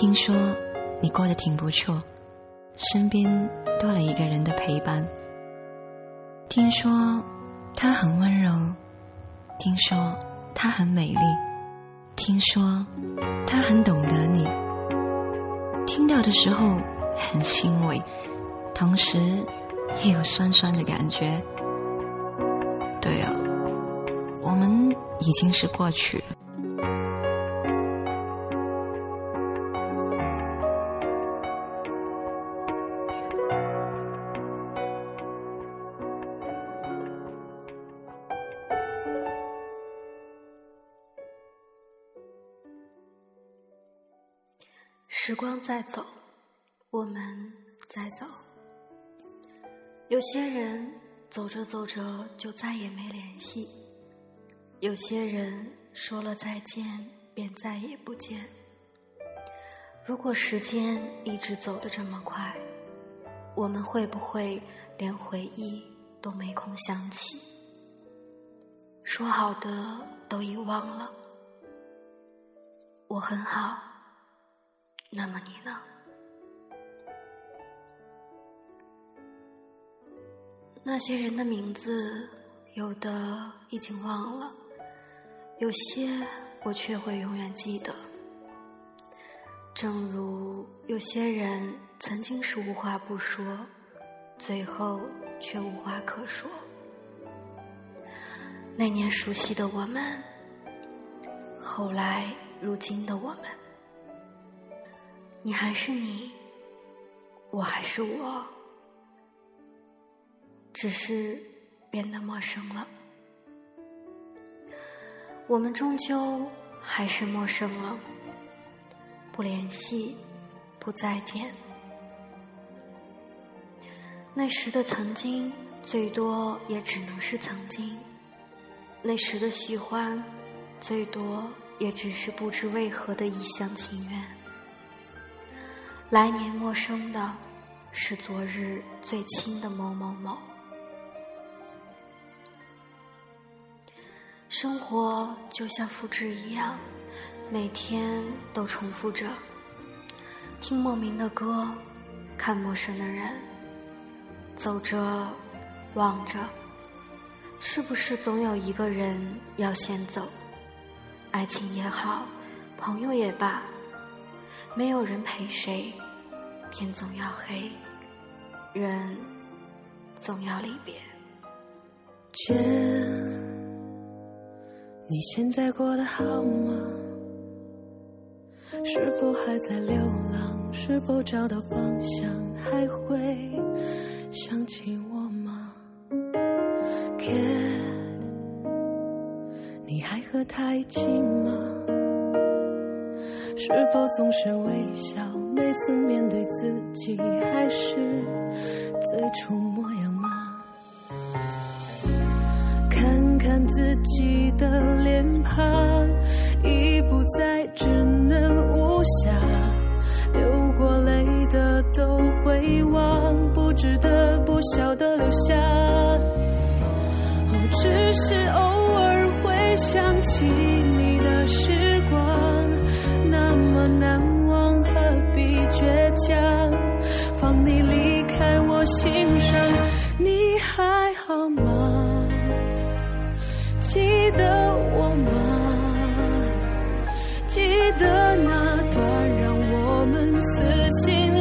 听说你过得挺不错，身边多了一个人的陪伴。听说他很温柔，听说他很美丽，听说他很懂得你。听到的时候很欣慰，同时也有酸酸的感觉。对啊，我们已经是过去了。时光在走，我们在走。有些人走着走着就再也没联系，有些人说了再见便再也不见。如果时间一直走得这么快，我们会不会连回忆都没空想起？说好的都已忘了，我很好。那么你呢？那些人的名字，有的已经忘了，有些我却会永远记得。正如有些人曾经是无话不说，最后却无话可说。那年熟悉的我们，后来如今的我们。你还是你，我还是我，只是变得陌生了。我们终究还是陌生了，不联系，不再见。那时的曾经，最多也只能是曾经；那时的喜欢，最多也只是不知为何的一厢情愿。来年陌生的，是昨日最亲的某某某。生活就像复制一样，每天都重复着。听莫名的歌，看陌生的人，走着，望着，是不是总有一个人要先走？爱情也好，朋友也罢。没有人陪谁，天总要黑，人总要离别。姐，你现在过得好吗？是否还在流浪？是否找到方向？还会想起我吗？Kid，你还和他一起吗？是否总是微笑？每次面对自己，还是最初模样吗？看看自己的脸庞，已不再稚嫩无瑕。流过泪的都会忘，不值得不晓得留下。哦，只是偶尔会想起你的时光。难忘，何必倔强？放你离开我心上，你还好吗？记得我吗？记得那段让我们撕心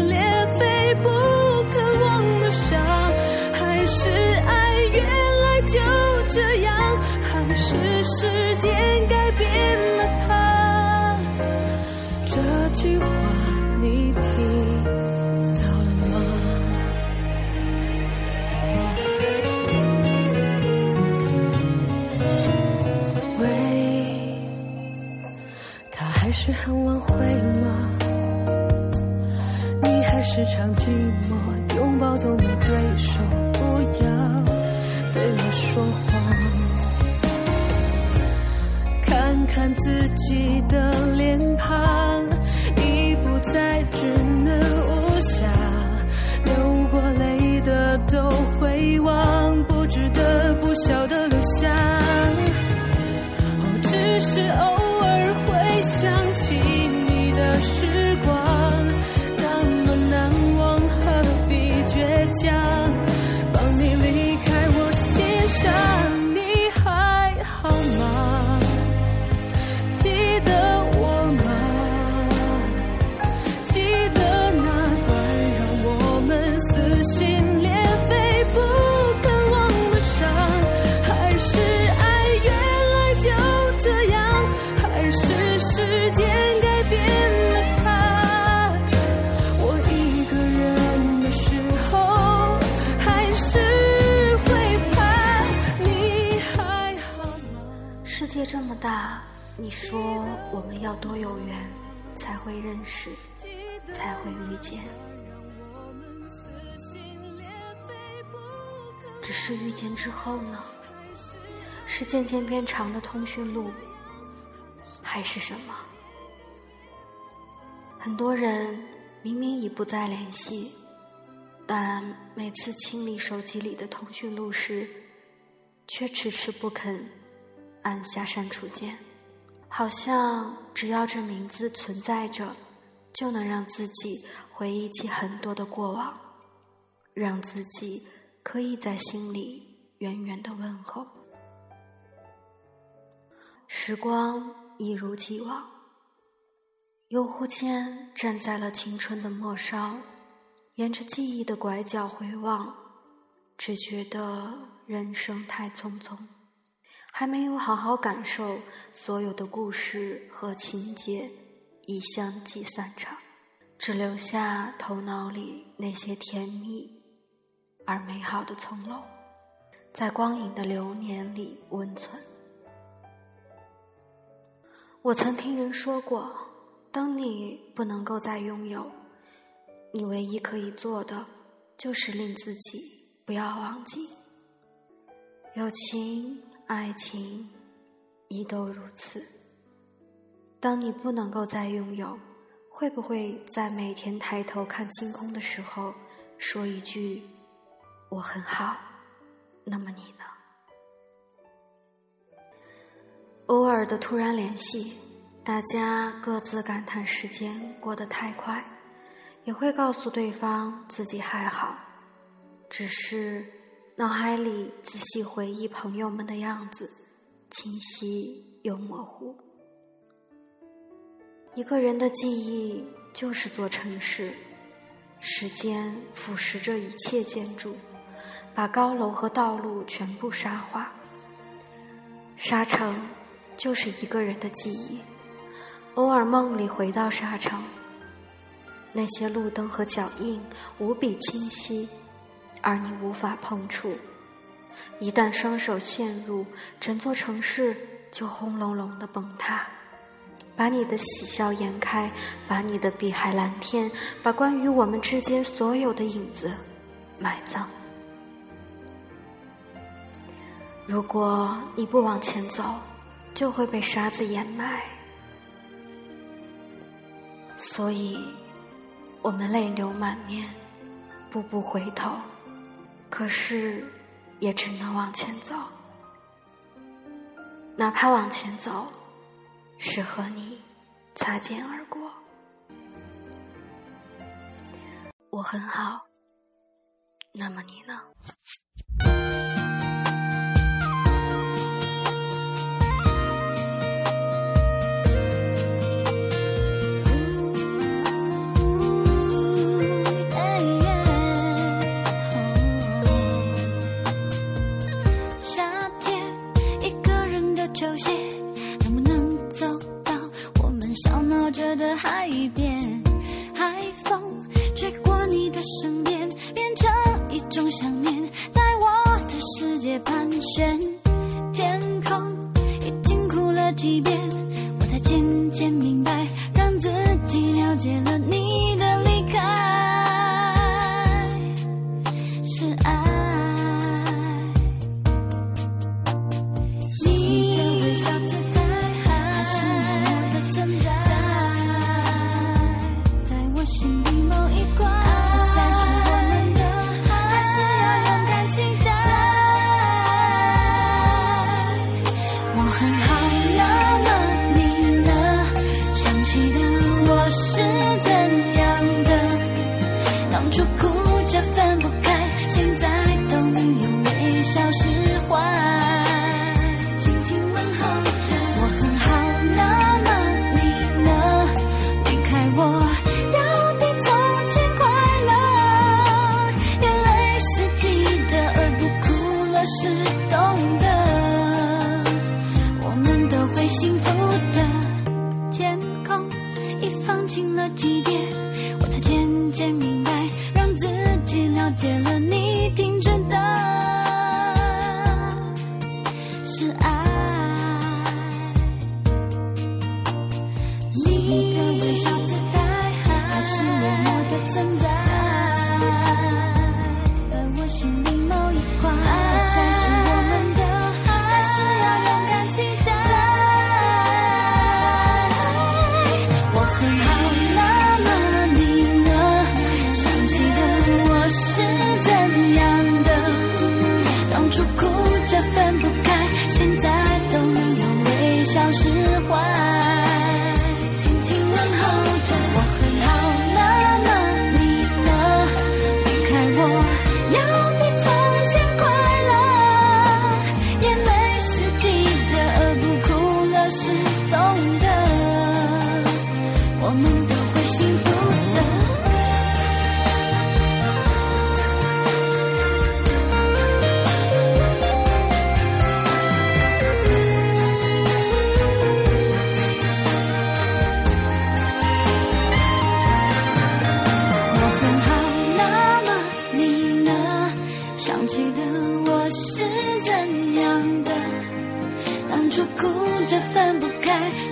是很晚回吗？你还是常寂寞，拥抱都没对手，不要对我说谎。看看自己的脸庞。已不再稚界这么大，你说我们要多有缘才会认识，才会遇见。只是遇见之后呢？是渐渐变长的通讯录，还是什么？很多人明明已不再联系，但每次清理手机里的通讯录时，却迟迟不肯按下删除键。好像只要这名字存在着，就能让自己回忆起很多的过往，让自己可以在心里远远的问候。时光一如既往。悠忽间站在了青春的末梢，沿着记忆的拐角回望，只觉得人生太匆匆，还没有好好感受所有的故事和情节已相继散场，只留下头脑里那些甜蜜而美好的葱茏，在光影的流年里温存。我曾听人说过。当你不能够再拥有，你唯一可以做的，就是令自己不要忘记。友情、爱情，亦都如此。当你不能够再拥有，会不会在每天抬头看星空的时候，说一句“我很好”？那么你呢？偶尔的突然联系。大家各自感叹时间过得太快，也会告诉对方自己还好，只是脑海里仔细回忆朋友们的样子，清晰又模糊。一个人的记忆就是座城市，时间腐蚀着一切建筑，把高楼和道路全部沙化。沙城就是一个人的记忆。偶尔梦里回到沙城，那些路灯和脚印无比清晰，而你无法碰触。一旦双手陷入，整座城市就轰隆隆的崩塌，把你的喜笑颜开，把你的碧海蓝天，把关于我们之间所有的影子埋葬。如果你不往前走，就会被沙子掩埋。所以，我们泪流满面，步步回头，可是也只能往前走。哪怕往前走，是和你擦肩而过。我很好，那么你呢？球鞋这是。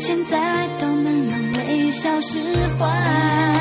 现在都能用微笑释怀。